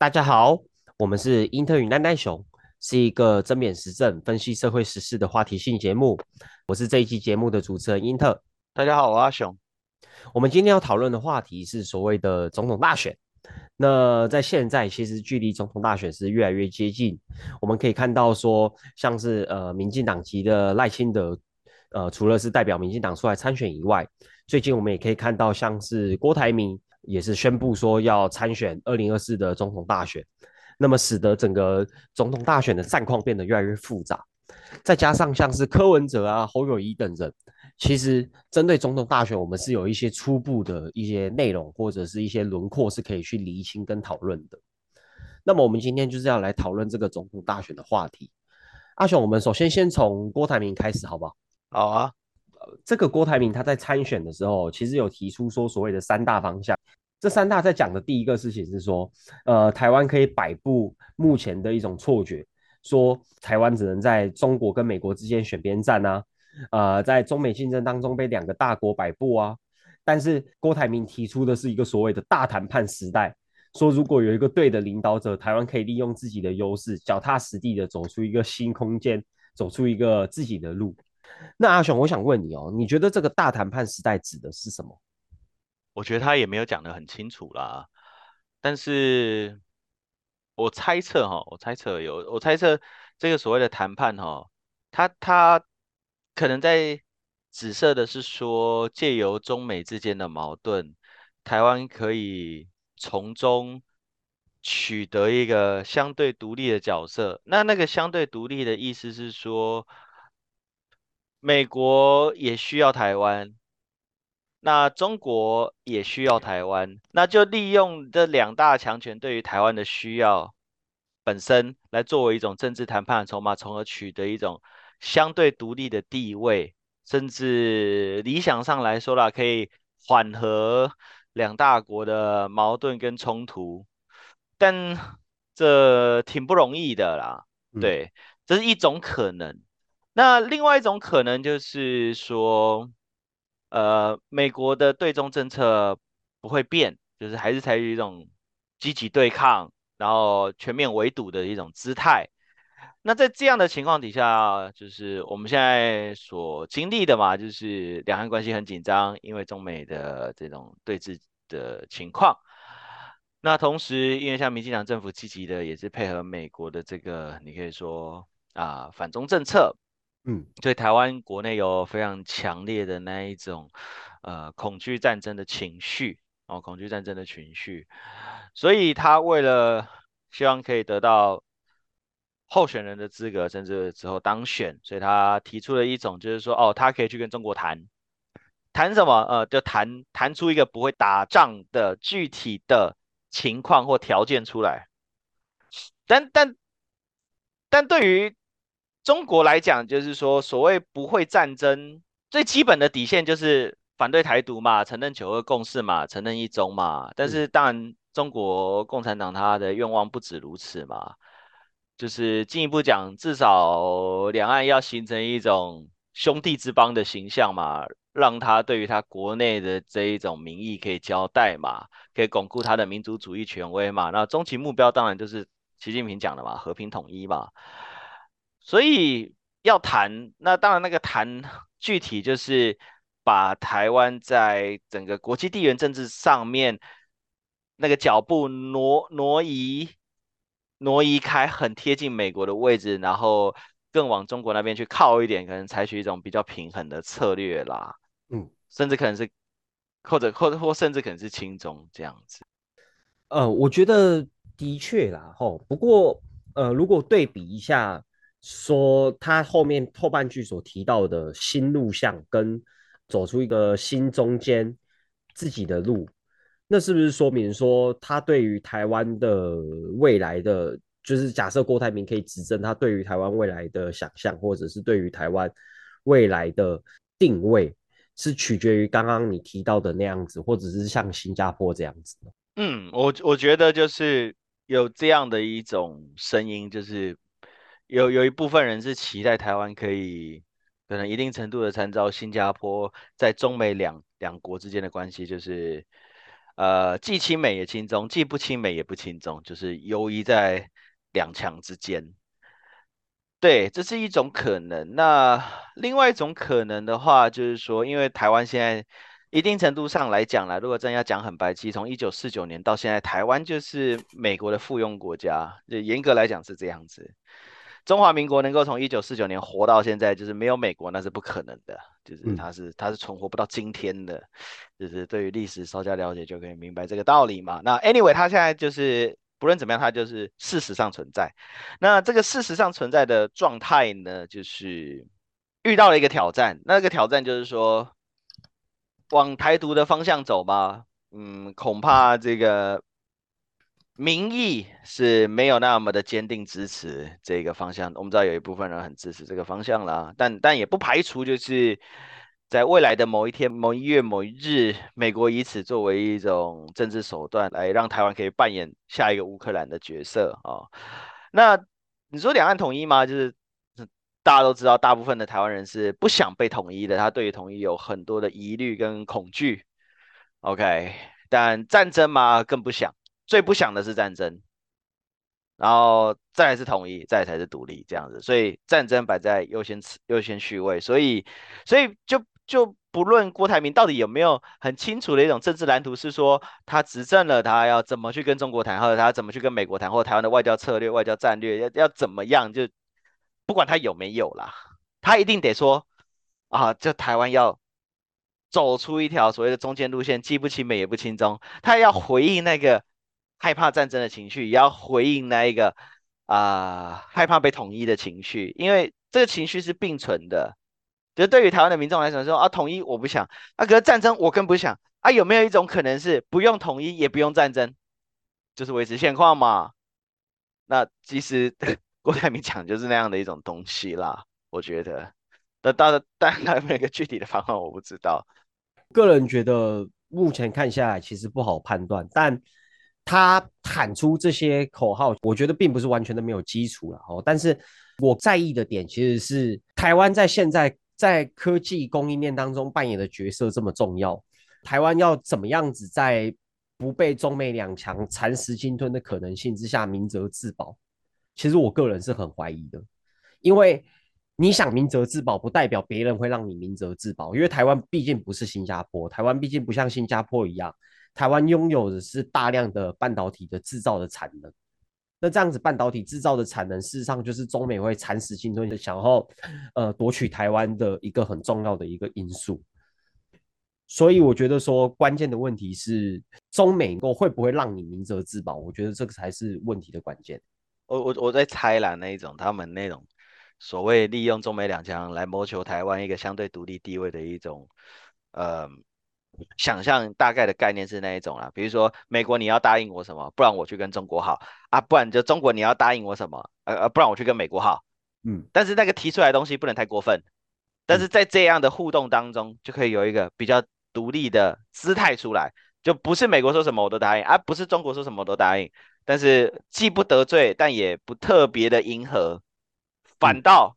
大家好，我们是英特与奈奈熊，是一个针砭时政、分析社会时事的话题性节目。我是这一期节目的主持人英特。大家好，我阿雄。我们今天要讨论的话题是所谓的总统大选。那在现在，其实距离总统大选是越来越接近。我们可以看到说，像是呃，民进党籍的赖清德，呃，除了是代表民进党出来参选以外，最近我们也可以看到像是郭台铭。也是宣布说要参选二零二四的总统大选，那么使得整个总统大选的战况变得越来越复杂。再加上像是柯文哲啊、侯友谊等人，其实针对总统大选，我们是有一些初步的一些内容或者是一些轮廓是可以去厘清跟讨论的。那么我们今天就是要来讨论这个总统大选的话题。阿雄，我们首先先从郭台铭开始，好不好？好啊。这个郭台铭他在参选的时候，其实有提出说所谓的三大方向。这三大在讲的第一个事情是说，呃，台湾可以摆布目前的一种错觉，说台湾只能在中国跟美国之间选边站啊，呃，在中美竞争当中被两个大国摆布啊。但是郭台铭提出的是一个所谓的大谈判时代，说如果有一个对的领导者，台湾可以利用自己的优势，脚踏实地的走出一个新空间，走出一个自己的路。那阿雄，我想问你哦，你觉得这个大谈判时代指的是什么？我觉得他也没有讲得很清楚啦，但是我猜测哈，我猜测有，我猜测这个所谓的谈判哈，他他可能在指涉的是说，借由中美之间的矛盾，台湾可以从中取得一个相对独立的角色。那那个相对独立的意思是说，美国也需要台湾。那中国也需要台湾，那就利用这两大强权对于台湾的需要本身，来作为一种政治谈判的筹码，从而取得一种相对独立的地位，甚至理想上来说啦，可以缓和两大国的矛盾跟冲突。但这挺不容易的啦，对，这是一种可能。那另外一种可能就是说。呃，美国的对中政策不会变，就是还是采取一种积极对抗，然后全面围堵的一种姿态。那在这样的情况底下，就是我们现在所经历的嘛，就是两岸关系很紧张，因为中美的这种对峙的情况。那同时，因为像民进党政府积极的也是配合美国的这个，你可以说啊反中政策。嗯，对台湾国内有非常强烈的那一种，呃，恐惧战争的情绪哦，恐惧战争的情绪，所以他为了希望可以得到候选人的资格，甚至之后当选，所以他提出了一种，就是说，哦，他可以去跟中国谈，谈什么？呃，就谈谈出一个不会打仗的具体的情况或条件出来，但但但对于。中国来讲，就是说，所谓不会战争，最基本的底线就是反对台独嘛，承认九二共识嘛，承认一中嘛。但是，当然，中国共产党他的愿望不止如此嘛，就是进一步讲，至少两岸要形成一种兄弟之邦的形象嘛，让他对于他国内的这一种民意可以交代嘛，可以巩固他的民族主义权威嘛。那终极目标当然就是习近平讲的嘛，和平统一嘛。所以要谈，那当然那个谈具体就是把台湾在整个国际地缘政治上面那个脚步挪挪移挪移开，很贴近美国的位置，然后更往中国那边去靠一点，可能采取一种比较平衡的策略啦。嗯，甚至可能是或者或者或甚至可能是轻中这样子。呃，我觉得的确啦，吼。不过呃，如果对比一下。说他后面后半句所提到的新路向跟走出一个新中间自己的路，那是不是说明说他对于台湾的未来的，就是假设郭台铭可以执政，他对于台湾未来的想象，或者是对于台湾未来的定位，是取决于刚刚你提到的那样子，或者是像新加坡这样子嗯，我我觉得就是有这样的一种声音，就是。有有一部分人是期待台湾可以可能一定程度的参照新加坡在中美两两国之间的关系，就是呃，既亲美也亲中，既不亲美也不亲中，就是游移在两强之间。对，这是一种可能。那另外一种可能的话，就是说，因为台湾现在一定程度上来讲啦，如果真要讲很白气，从一九四九年到现在，台湾就是美国的附庸国家，就严格来讲是这样子。中华民国能够从一九四九年活到现在，就是没有美国那是不可能的，就是它是它是存活不到今天的，就是对于历史稍加了解就可以明白这个道理嘛。那 anyway，它现在就是。不论怎么样，它就是事实上存在。那这个事实上存在的状态呢，就是遇到了一个挑战。那个挑战就是说，往台独的方向走吧？嗯，恐怕这个民意是没有那么的坚定支持这个方向。我们知道有一部分人很支持这个方向啦，但但也不排除就是。在未来的某一天、某一月、某一日，美国以此作为一种政治手段，来让台湾可以扮演下一个乌克兰的角色啊。那你说两岸统一吗？就是大家都知道，大部分的台湾人是不想被统一的，他对于统一有很多的疑虑跟恐惧。OK，但战争嘛，更不想，最不想的是战争，然后再来是统一，再才是独立这样子。所以战争摆在优先次、优先序位，所以，所以就。就不论郭台铭到底有没有很清楚的一种政治蓝图，是说他执政了，他要怎么去跟中国谈，或者他怎么去跟美国谈，或者台湾的外交策略、外交战略要要怎么样，就不管他有没有啦，他一定得说啊，这台湾要走出一条所谓的中间路线，既不亲美也不亲中，他要回应那个害怕战争的情绪，也要回应那一个啊害怕被统一的情绪，因为这个情绪是并存的。就对于台湾的民众来说，说啊统一我不想，啊可是战争我更不想，啊有没有一种可能是不用统一也不用战争，就是维持现况嘛？那其实 郭台铭讲就是那样的一种东西啦，我觉得。那当然，当然每个具体的方案我不知道，个人觉得目前看下来其实不好判断，但他喊出这些口号，我觉得并不是完全的没有基础了哦。但是我在意的点其实是台湾在现在。在科技供应链当中扮演的角色这么重要，台湾要怎么样子在不被中美两强蚕食鲸吞的可能性之下明哲自保？其实我个人是很怀疑的，因为你想明哲自保，不代表别人会让你明哲自保。因为台湾毕竟不是新加坡，台湾毕竟不像新加坡一样，台湾拥有的是大量的半导体的制造的产能。那这样子，半导体制造的产能，事实上就是中美会蚕食鲸吞，想要呃夺取台湾的一个很重要的一个因素。所以我觉得说，关键的问题是中美够会不会让你明哲自保？我觉得这个才是问题的关键。我我我在猜啦，那一种他们那种所谓利用中美两强来谋求台湾一个相对独立地位的一种呃。想象大概的概念是那一种啦，比如说美国你要答应我什么，不然我去跟中国好啊，不然就中国你要答应我什么，呃呃，不然我去跟美国好，嗯，但是那个提出来的东西不能太过分，但是在这样的互动当中，就可以有一个比较独立的姿态出来，就不是美国说什么我都答应，啊不是中国说什么我都答应，但是既不得罪，但也不特别的迎合，反倒，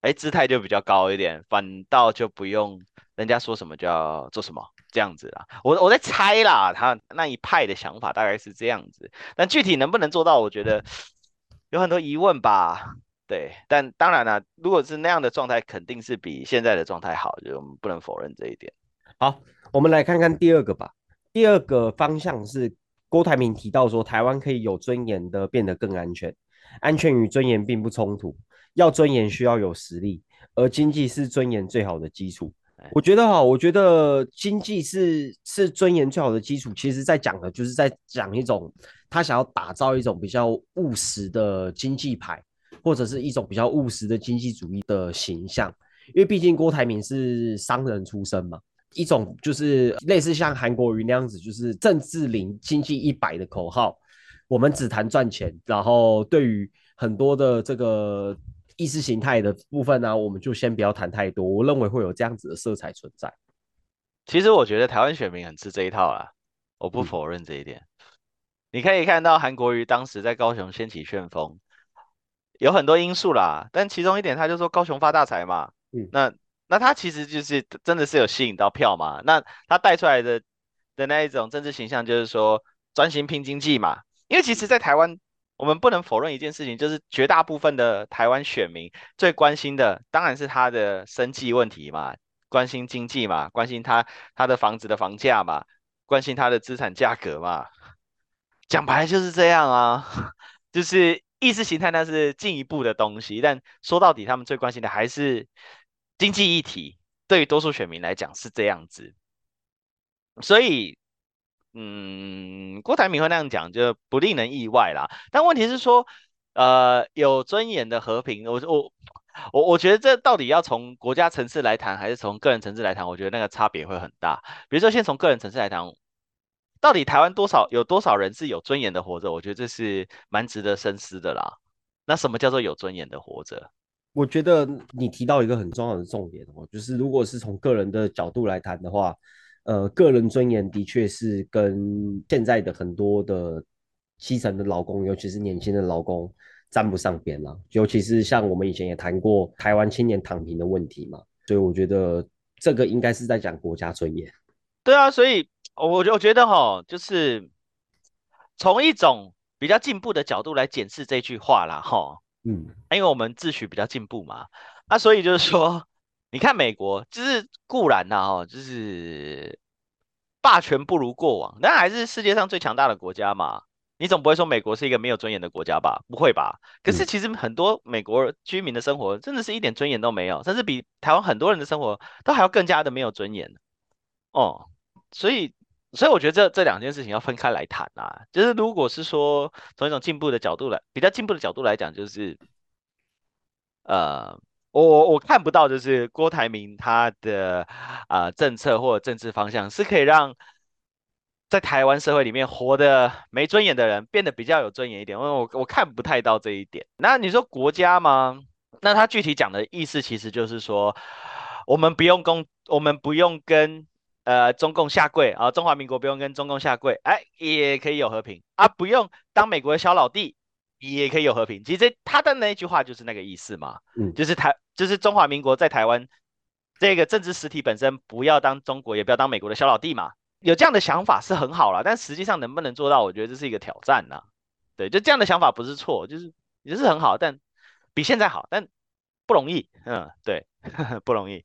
哎，姿态就比较高一点，反倒就不用。人家说什么就要做什么，这样子啦。我我在猜啦，他那一派的想法大概是这样子，但具体能不能做到，我觉得有很多疑问吧。对，但当然了，如果是那样的状态，肯定是比现在的状态好，就我们不能否认这一点。好，我们来看看第二个吧。第二个方向是郭台铭提到说，台湾可以有尊严的变得更安全，安全与尊严并不冲突，要尊严需要有实力，而经济是尊严最好的基础。我觉得哈，我觉得经济是是尊严最好的基础。其实，在讲的就是在讲一种他想要打造一种比较务实的经济牌，或者是一种比较务实的经济主义的形象。因为毕竟郭台铭是商人出身嘛，一种就是类似像韩国瑜那样子，就是政治零经济一百的口号，我们只谈赚钱。然后对于很多的这个。意识形态的部分呢，我们就先不要谈太多。我认为会有这样子的色彩存在。其实我觉得台湾选民很吃这一套啦，我不否认这一点。你可以看到韩国瑜当时在高雄掀起旋风，有很多因素啦，但其中一点他就说高雄发大财嘛。嗯，那那他其实就是真的是有吸引到票嘛？那他带出来的的那一种政治形象，就是说专心拼经济嘛。因为其实，在台湾，我们不能否认一件事情，就是绝大部分的台湾选民最关心的，当然是他的生计问题嘛，关心经济嘛，关心他他的房子的房价嘛，关心他的资产价格嘛。讲白了就是这样啊，就是意识形态那是进一步的东西，但说到底，他们最关心的还是经济议题。对于多数选民来讲是这样子，所以，嗯，郭台铭会那样讲就不令人意外啦。但问题是说，呃，有尊严的和平，我我我我觉得这到底要从国家层次来谈，还是从个人层次来谈？我觉得那个差别会很大。比如说，先从个人层次来谈，到底台湾多少有多少人是有尊严的活着？我觉得这是蛮值得深思的啦。那什么叫做有尊严的活着？我觉得你提到一个很重要的重点哦，就是如果是从个人的角度来谈的话，呃，个人尊严的确是跟现在的很多的基层的劳工，尤其是年轻的劳工，沾不上边了。尤其是像我们以前也谈过台湾青年躺平的问题嘛，所以我觉得这个应该是在讲国家尊严。对啊，所以我我觉得哈，就是从一种比较进步的角度来检视这句话啦，哈。嗯，因为我们自诩比较进步嘛，那所以就是说，你看美国，就是固然呐，哦，就是霸权不如过往，但还是世界上最强大的国家嘛。你总不会说美国是一个没有尊严的国家吧？不会吧？可是其实很多美国居民的生活真的是一点尊严都没有，甚至比台湾很多人的生活都还要更加的没有尊严。哦，所以。所以我觉得这这两件事情要分开来谈啊。就是如果是说从一种进步的角度来，比较进步的角度来讲，就是呃，我我看不到，就是郭台铭他的啊政策或者政治方向是可以让在台湾社会里面活得没尊严的人变得比较有尊严一点。因为我我看不太到这一点。那你说国家吗？那他具体讲的意思其实就是说，我们不用跟，我们不用跟。呃，中共下跪啊，中华民国不用跟中共下跪，哎，也可以有和平啊，不用当美国的小老弟，也可以有和平。其实他的那一句话就是那个意思嘛，嗯，就是台，就是中华民国在台湾这个政治实体本身不要当中国，也不要当美国的小老弟嘛。有这样的想法是很好了，但实际上能不能做到，我觉得这是一个挑战呐。对，就这样的想法不是错，就是也是很好，但比现在好，但不容易。嗯，对，不容易。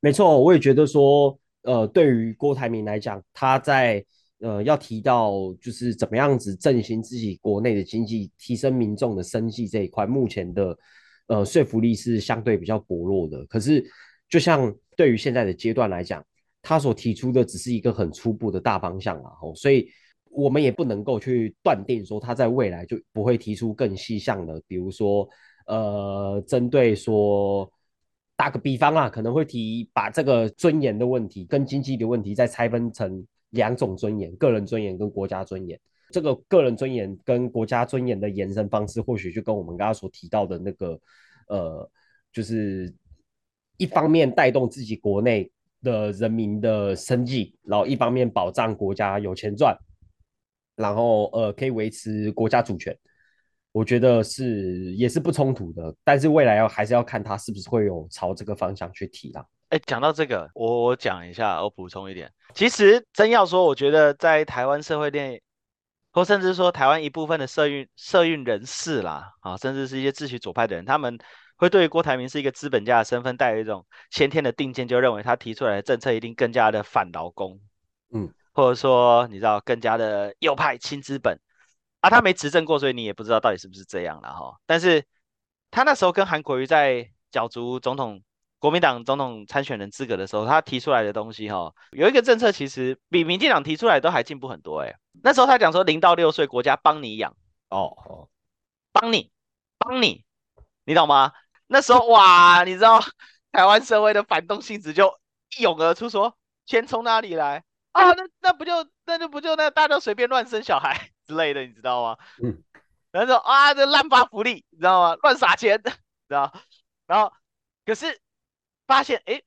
没错，我也觉得说。呃，对于郭台铭来讲，他在呃要提到就是怎么样子振兴自己国内的经济，提升民众的生计这一块，目前的呃说服力是相对比较薄弱的。可是，就像对于现在的阶段来讲，他所提出的只是一个很初步的大方向啊，吼，所以我们也不能够去断定说他在未来就不会提出更细项的，比如说呃，针对说。打个比方啊，可能会提把这个尊严的问题跟经济的问题再拆分成两种尊严：个人尊严跟国家尊严。这个个人尊严跟国家尊严的延伸方式，或许就跟我们刚刚所提到的那个，呃，就是一方面带动自己国内的人民的生计，然后一方面保障国家有钱赚，然后呃可以维持国家主权。我觉得是也是不冲突的，但是未来要还是要看他是不是会有朝这个方向去提啦。哎，讲到这个，我我讲一下，我补充一点。其实真要说，我觉得在台湾社会内，或甚至说台湾一部分的社运社运人士啦，啊，甚至是一些自诩左派的人，他们会对郭台铭是一个资本家的身份带有一种先天的定见，就认为他提出来的政策一定更加的反劳工，嗯，或者说你知道更加的右派亲资本。啊，他没执政过，所以你也不知道到底是不是这样了哈。但是他那时候跟韩国瑜在角逐总统、国民党总统参选人资格的时候，他提出来的东西哈，有一个政策其实比民进党提出来都还进步很多哎。那时候他讲说零到六岁国家帮你养哦哦，帮你帮你，你懂吗？那时候哇，你知道台湾社会的反动性质就一涌而出，说钱从哪里来啊？那那不就那就不就那大家都随便乱生小孩？之类的，你知道吗？嗯，然后说啊，这滥发福利，你知道吗？乱撒钱，知道？然后可是发现，哎，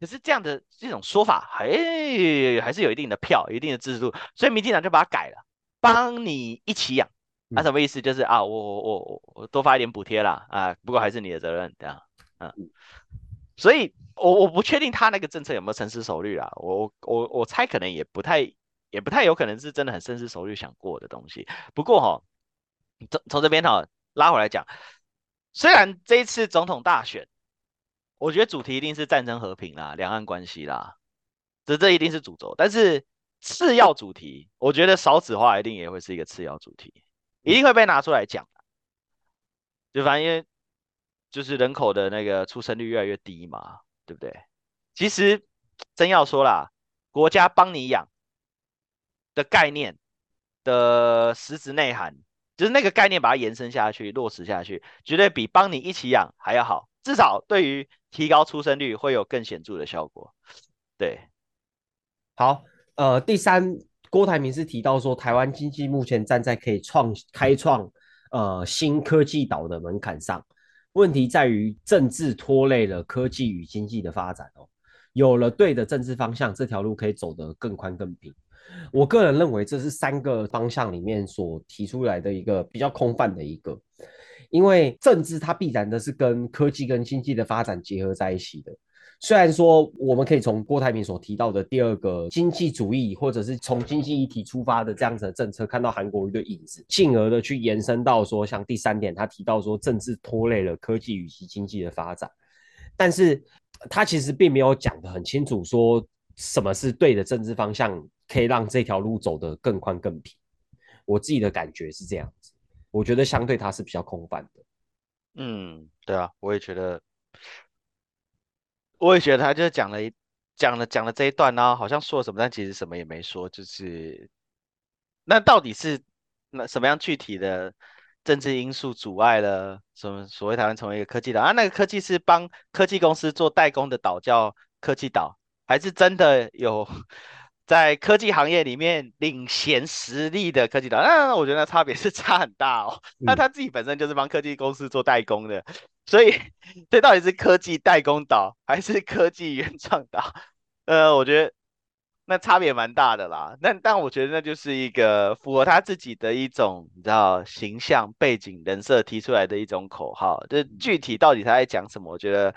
可是这样的这种说法，哎，还是有一定的票，一定的支持度，所以民进党就把它改了，帮你一起养。那什么意思？就是啊，我我我我多发一点补贴啦，啊，不过还是你的责任，这样，嗯。所以我我不确定他那个政策有没有深思熟虑啦，我我我猜可能也不太。也不太有可能是真的很深思熟虑想过的东西。不过哈，从从这边哈拉回来讲，虽然这一次总统大选，我觉得主题一定是战争和平啦、两岸关系啦，这这一定是主轴。但是次要主题，我觉得少子化一定也会是一个次要主题，一定会被拿出来讲。就反正因为就是人口的那个出生率越来越低嘛，对不对？其实真要说啦，国家帮你养的概念的实质内涵，就是那个概念把它延伸下去、落实下去，绝对比帮你一起养还要好。至少对于提高出生率会有更显著的效果。对，好，呃，第三，郭台铭是提到说，台湾经济目前站在可以创开创。呃，新科技岛的门槛上，问题在于政治拖累了科技与经济的发展哦。有了对的政治方向，这条路可以走得更宽更平。我个人认为，这是三个方向里面所提出来的一个比较空泛的一个，因为政治它必然的是跟科技跟经济的发展结合在一起的。虽然说我们可以从郭台铭所提到的第二个经济主义，或者是从经济议题出发的这样子的政策，看到韩国瑜的影子，进而的去延伸到说，像第三点，他提到说政治拖累了科技与其经济的发展，但是他其实并没有讲得很清楚，说什么是对的政治方向，可以让这条路走得更宽更平。我自己的感觉是这样，我觉得相对他是比较空泛的。嗯，对啊，我也觉得。我也觉得他就讲了一讲了讲了这一段呢，好像说了什么，但其实什么也没说。就是那到底是那什么样具体的政治因素阻碍了什么所谓台湾成为一个科技岛啊？那个科技是帮科技公司做代工的岛叫科技岛，还是真的有在科技行业里面领衔实力的科技岛？那我觉得差别是 差很大哦。那他自己本身就是帮科技公司做代工的。所以，这到底是科技代工岛还是科技原创岛？呃，我觉得那差别蛮大的啦。那但我觉得那就是一个符合他自己的一种，你知道，形象背景人设提出来的一种口号。就具体到底他在讲什么？我觉得，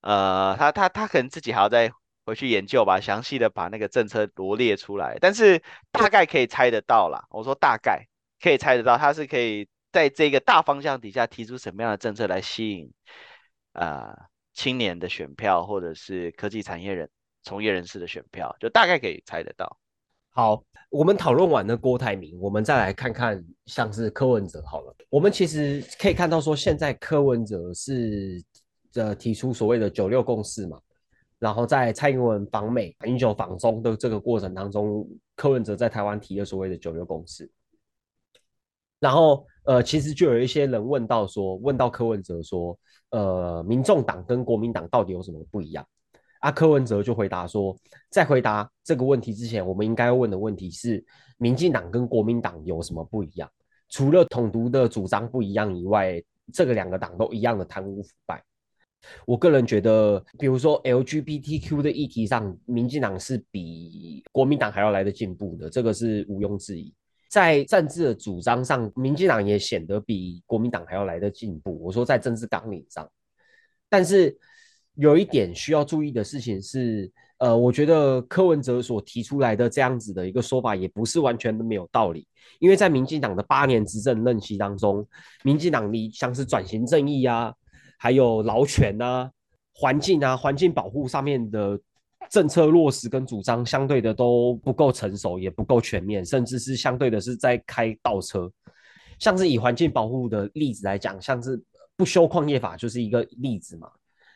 呃，他他他可能自己还要再回去研究吧，详细的把那个政策罗列出来。但是大概可以猜得到啦。我说大概可以猜得到，他是可以。在这个大方向底下提出什么样的政策来吸引啊青年的选票，或者是科技产业人从业人士的选票，就大概可以猜得到。好，我们讨论完了郭台铭，我们再来看看像是柯文哲好了。我们其实可以看到说，现在柯文哲是呃提出所谓的九六共识嘛，然后在蔡英文访美、英九访中的这个过程当中，柯文哲在台湾提了所谓的九六共识，然后。呃，其实就有一些人问到说，问到柯文哲说，呃，民众党跟国民党到底有什么不一样？啊，柯文哲就回答说，在回答这个问题之前，我们应该问的问题是，民进党跟国民党有什么不一样？除了统独的主张不一样以外，这个两个党都一样的贪污腐败。我个人觉得，比如说 LGBTQ 的议题上，民进党是比国民党还要来的进步的，这个是毋庸置疑。在政治的主张上，民进党也显得比国民党还要来的进步。我说在政治纲领上，但是有一点需要注意的事情是，呃，我觉得柯文哲所提出来的这样子的一个说法，也不是完全的没有道理。因为在民进党的八年执政任期当中，民进党你像是转型正义啊，还有劳权啊、环境啊、环境保护上面的。政策落实跟主张相对的都不够成熟，也不够全面，甚至是相对的是在开倒车。像是以环境保护的例子来讲，像是不修矿业法就是一个例子嘛。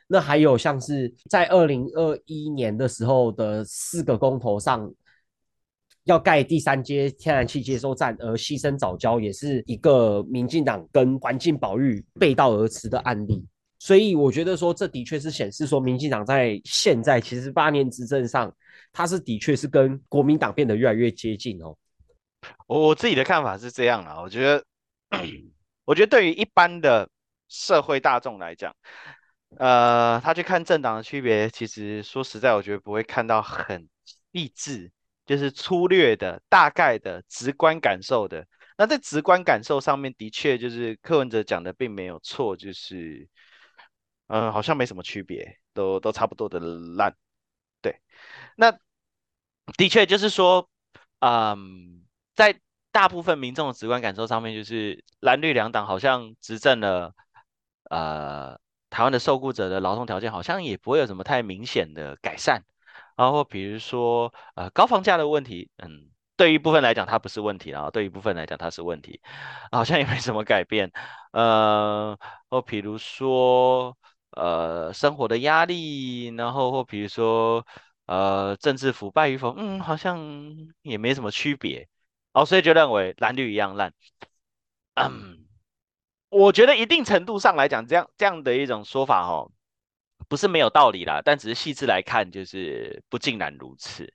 那还有像是在二零二一年的时候的四个公投上，要盖第三阶天然气接收站而牺牲早教，也是一个民进党跟环境保育背道而驰的案例。所以我觉得说，这的确是显示说，民进党在现在其实八年执政上，他是的确是跟国民党变得越来越接近哦。我我自己的看法是这样啊，我觉得，我觉得对于一般的社会大众来讲，呃，他去看政党的区别，其实说实在，我觉得不会看到很励志，就是粗略的、大概的、直观感受的。那在直观感受上面，的确就是柯文哲讲的并没有错，就是。嗯，好像没什么区别，都都差不多的烂。对，那的确就是说，嗯，在大部分民众的直观感受上面，就是蓝绿两党好像执政了，呃，台湾的受雇者的劳动条件好像也不会有什么太明显的改善。然后比如说，呃，高房价的问题，嗯，对于一部分来讲它不是问题啊，对于一部分来讲它是问题，好像也没什么改变。呃，或比如说，呃，生活的压力，然后或比如说，呃，政治腐败与否，嗯，好像也没什么区别。哦，所以就认为蓝绿一样烂。嗯，我觉得一定程度上来讲，这样这样的一种说法，哦，不是没有道理啦，但只是细致来看，就是不尽然如此。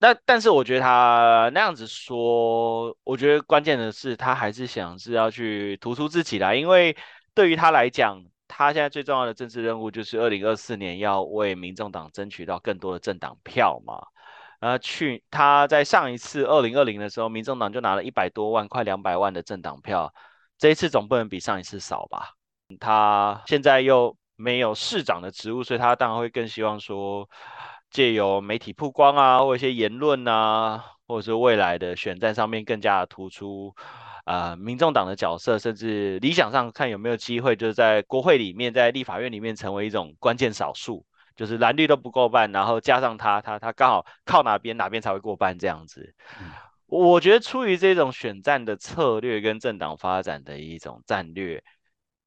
那但是我觉得他那样子说，我觉得关键的是他还是想是要去突出自己啦，因为对于他来讲，他现在最重要的政治任务就是二零二四年要为民众党争取到更多的政党票嘛。呃，去他在上一次二零二零的时候，民众党就拿了一百多万，快两百万的政党票，这一次总不能比上一次少吧？他现在又没有市长的职务，所以他当然会更希望说，借由媒体曝光啊，或一些言论啊，或者是未来的选战上面更加突出，呃，民众党的角色，甚至理想上看有没有机会，就是在国会里面，在立法院里面成为一种关键少数。就是蓝绿都不过半，然后加上他，他他刚好靠哪边哪边才会过半这样子。我觉得出于这种选战的策略跟政党发展的一种战略，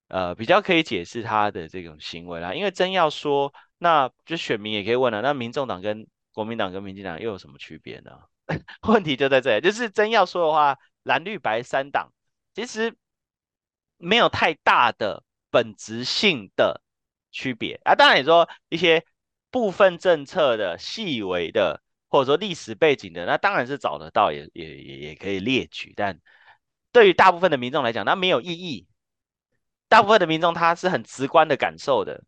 呃，比较可以解释他的这种行为啦。因为真要说，那就选民也可以问了，那民众党跟国民党跟民进党又有什么区别呢？问题就在这里，就是真要说的话，蓝绿白三党其实没有太大的本质性的。区别啊，当然你说一些部分政策的细微的，或者说历史背景的，那当然是找得到，也也也也可以列举。但对于大部分的民众来讲，那没有意义。大部分的民众他是很直观的感受的，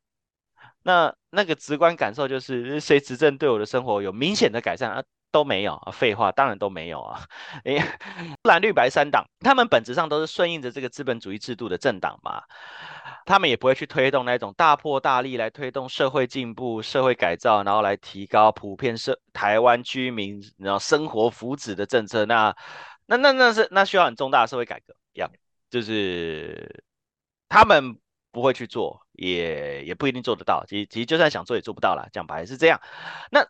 那那个直观感受就是谁执政对我的生活有明显的改善啊？都没有啊，废话，当然都没有啊。哎，蓝绿白三党，他们本质上都是顺应着这个资本主义制度的政党嘛。他们也不会去推动那种大破大立来推动社会进步、社会改造，然后来提高普遍社台湾居民然后生活福祉的政策。那那那那是那需要很重大的社会改革，一样就是他们不会去做，也也不一定做得到。其实其实就算想做也做不到了，讲白是这样。那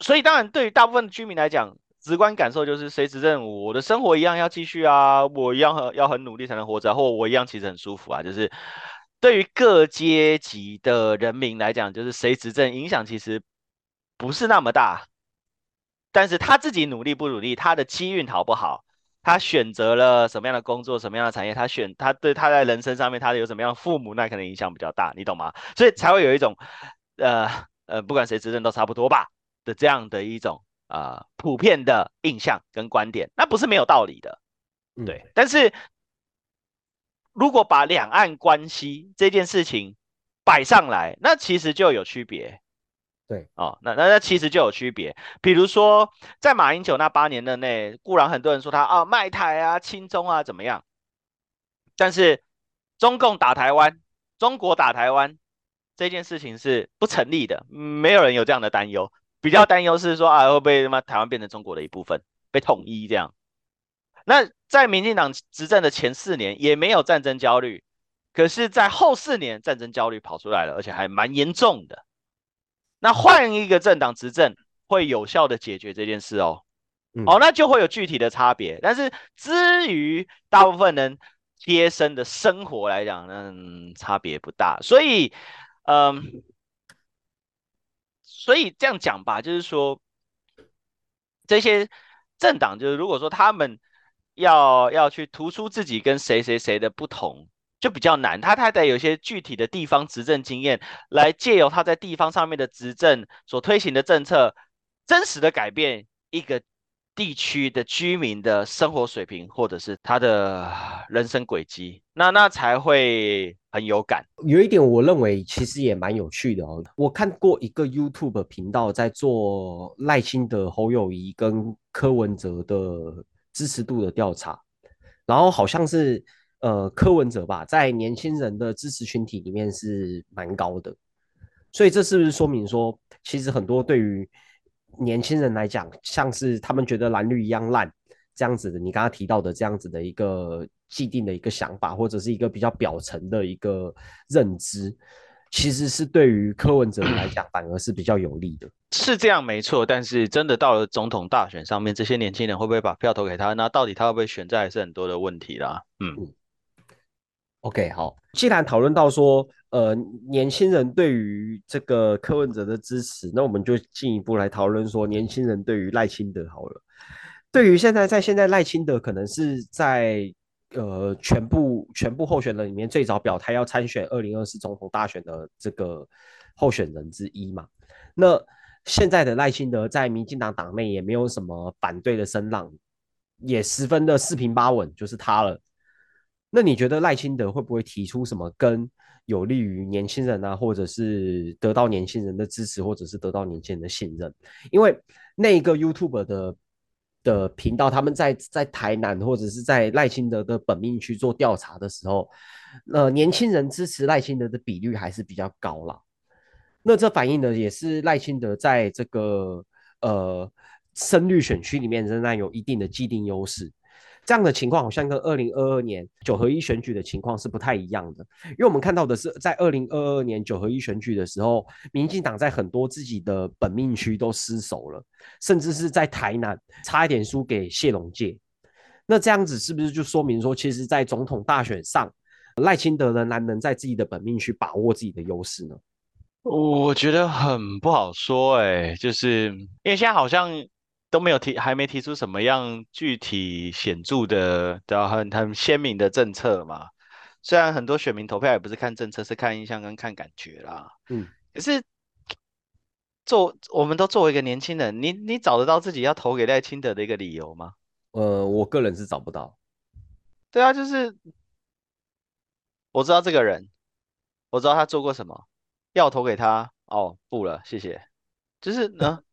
所以当然对于大部分的居民来讲，直观感受就是谁执政，我的生活一样要继续啊，我一样很要很努力才能活着，或我一样其实很舒服啊，就是。对于各阶级的人民来讲，就是谁执政影响其实不是那么大，但是他自己努力不努力，他的机运好不好，他选择了什么样的工作，什么样的产业，他选他对他在人生上面他有什么样父母，那可能影响比较大，你懂吗？所以才会有一种呃呃，不管谁执政都差不多吧的这样的一种啊普遍的印象跟观点，那不是没有道理的，对，但是。如果把两岸关系这件事情摆上来，那其实就有区别。对，哦，那那那其实就有区别。比如说，在马英九那八年的内，固然很多人说他啊卖台啊、亲中啊怎么样，但是中共打台湾、中国打台湾这件事情是不成立的，没有人有这样的担忧。比较担忧是说啊，会不会他妈台湾变成中国的一部分，被统一这样？那在民进党执政的前四年也没有战争焦虑，可是，在后四年战争焦虑跑出来了，而且还蛮严重的。那换一个政党执政，会有效的解决这件事哦。哦，那就会有具体的差别。但是，至于大部分人贴身的生活来讲，嗯，差别不大。所以，嗯，所以这样讲吧，就是说，这些政党，就是如果说他们。要要去突出自己跟谁谁谁的不同，就比较难。他太太有些具体的地方执政经验，来借由他在地方上面的执政所推行的政策，真实的改变一个地区的居民的生活水平，或者是他的 人生轨迹，那那才会很有感。有一点，我认为其实也蛮有趣的哦。我看过一个 YouTube 频道在做赖清德、侯友谊跟柯文哲的。支持度的调查，然后好像是呃柯文哲吧，在年轻人的支持群体里面是蛮高的，所以这是不是说明说，其实很多对于年轻人来讲，像是他们觉得蓝绿一样烂这样子的，你刚刚提到的这样子的一个既定的一个想法，或者是一个比较表层的一个认知，其实是对于柯文哲来讲反而是比较有利的。是这样没错，但是真的到了总统大选上面，这些年轻人会不会把票投给他？那到底他会不会选，这还是很多的问题啦。嗯。OK，好。既然讨论到说，呃，年轻人对于这个柯文哲的支持，那我们就进一步来讨论说，年轻人对于赖清德好了。对于现在在现在赖清德可能是在呃全部全部候选人里面最早表态要参选二零二四总统大选的这个候选人之一嘛。那现在的赖清德在民进党党内也没有什么反对的声浪，也十分的四平八稳，就是他了。那你觉得赖清德会不会提出什么跟有利于年轻人啊，或者是得到年轻人的支持，或者是得到年轻人的信任？因为那个 YouTube 的的频道，他们在在台南或者是在赖清德的本命区做调查的时候，呃，年轻人支持赖清德的比率还是比较高啦。那这反映的也是赖清德在这个呃深绿选区里面仍然有一定的既定优势。这样的情况好像跟二零二二年九合一选举的情况是不太一样的，因为我们看到的是在二零二二年九合一选举的时候，民进党在很多自己的本命区都失守了，甚至是在台南差一点输给谢龙介。那这样子是不是就说明说，其实，在总统大选上，赖清德仍然能在自己的本命区把握自己的优势呢？我觉得很不好说，哎，就是因为现在好像。都没有提，还没提出什么样具体显著的、的很很鲜明的政策嘛？虽然很多选民投票也不是看政策，是看印象跟看感觉啦。嗯，可是做我们都作为一个年轻人，你你找得到自己要投给赖清德的一个理由吗？呃，我个人是找不到。对啊，就是我知道这个人，我知道他做过什么，要投给他哦，不了，谢谢。就是呢。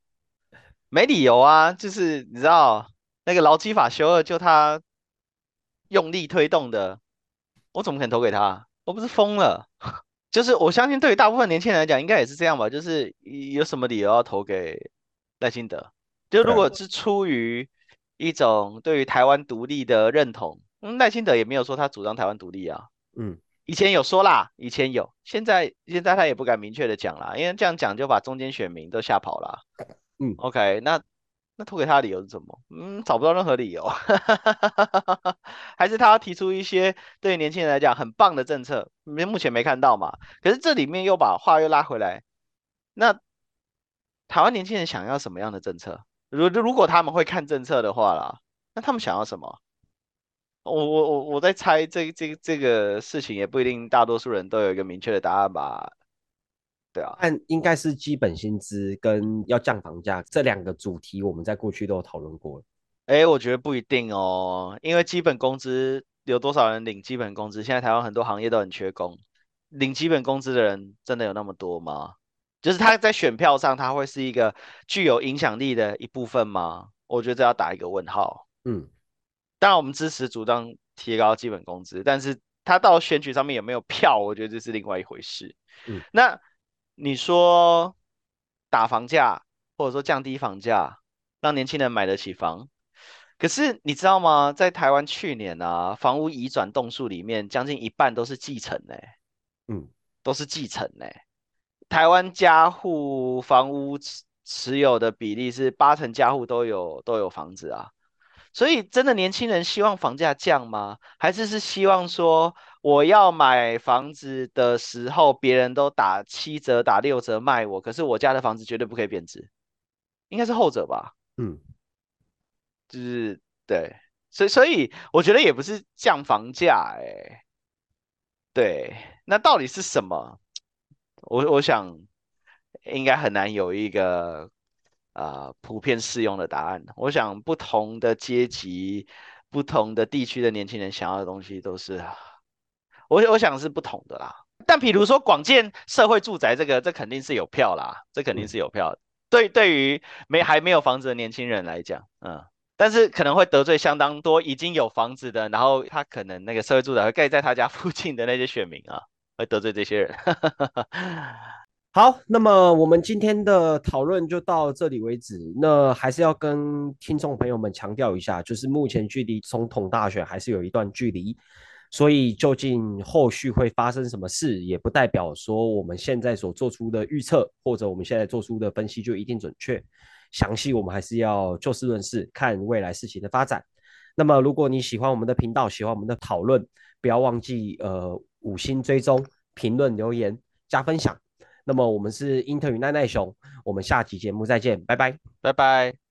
没理由啊，就是你知道那个劳基法修二，就他用力推动的，我怎么可能投给他？我不是疯了？就是我相信对于大部分年轻人来讲，应该也是这样吧。就是有什么理由要投给赖清德？就如果是出于一种对于台湾独立的认同，嗯，赖清德也没有说他主张台湾独立啊。嗯，以前有说啦，以前有，现在现在他也不敢明确的讲啦，因为这样讲就把中间选民都吓跑了。嗯，OK，那那投给他的理由是什么？嗯，找不到任何理由，还是他要提出一些对年轻人来讲很棒的政策？没目前没看到嘛。可是这里面又把话又拉回来，那台湾年轻人想要什么样的政策？如如果他们会看政策的话啦，那他们想要什么？我我我我在猜这这这个事情也不一定，大多数人都有一个明确的答案吧。对啊，但应该是基本薪资跟要降房价这两个主题，我们在过去都有讨论过了。哎，我觉得不一定哦，因为基本工资有多少人领基本工资？现在台湾很多行业都很缺工，领基本工资的人真的有那么多吗？就是他在选票上，他会是一个具有影响力的一部分吗？我觉得这要打一个问号。嗯，当然我们支持主张提高基本工资，但是他到选举上面有没有票，我觉得这是另外一回事。嗯，那。你说打房价，或者说降低房价，让年轻人买得起房。可是你知道吗？在台湾去年啊，房屋移转栋数里面，将近一半都是继承呢。嗯，都是继承呢。台湾家户房屋持持有的比例是八成家户都有都有房子啊。所以真的年轻人希望房价降吗？还是是希望说？我要买房子的时候，别人都打七折、打六折卖我，可是我家的房子绝对不可以贬值，应该是后者吧？嗯，就是对，所以所以我觉得也不是降房价，哎，对，那到底是什么？我我想应该很难有一个啊普遍适用的答案。我想不同的阶级、不同的地区的年轻人想要的东西都是。我我想是不同的啦，但比如说广建社会住宅这个，这肯定是有票啦，这肯定是有票。对，对于没还没有房子的年轻人来讲，嗯，但是可能会得罪相当多已经有房子的，然后他可能那个社会住宅会盖在他家附近的那些选民啊，会得罪这些人。好，那么我们今天的讨论就到这里为止。那还是要跟听众朋友们强调一下，就是目前距离总统大选还是有一段距离，所以究竟后续会发生什么事，也不代表说我们现在所做出的预测或者我们现在做出的分析就一定准确。详细我们还是要就事论事，看未来事情的发展。那么如果你喜欢我们的频道，喜欢我们的讨论，不要忘记呃五星追踪、评论、留言、加分享。那么我们是英特尔奈奈熊，我们下期节目再见，拜拜，拜拜。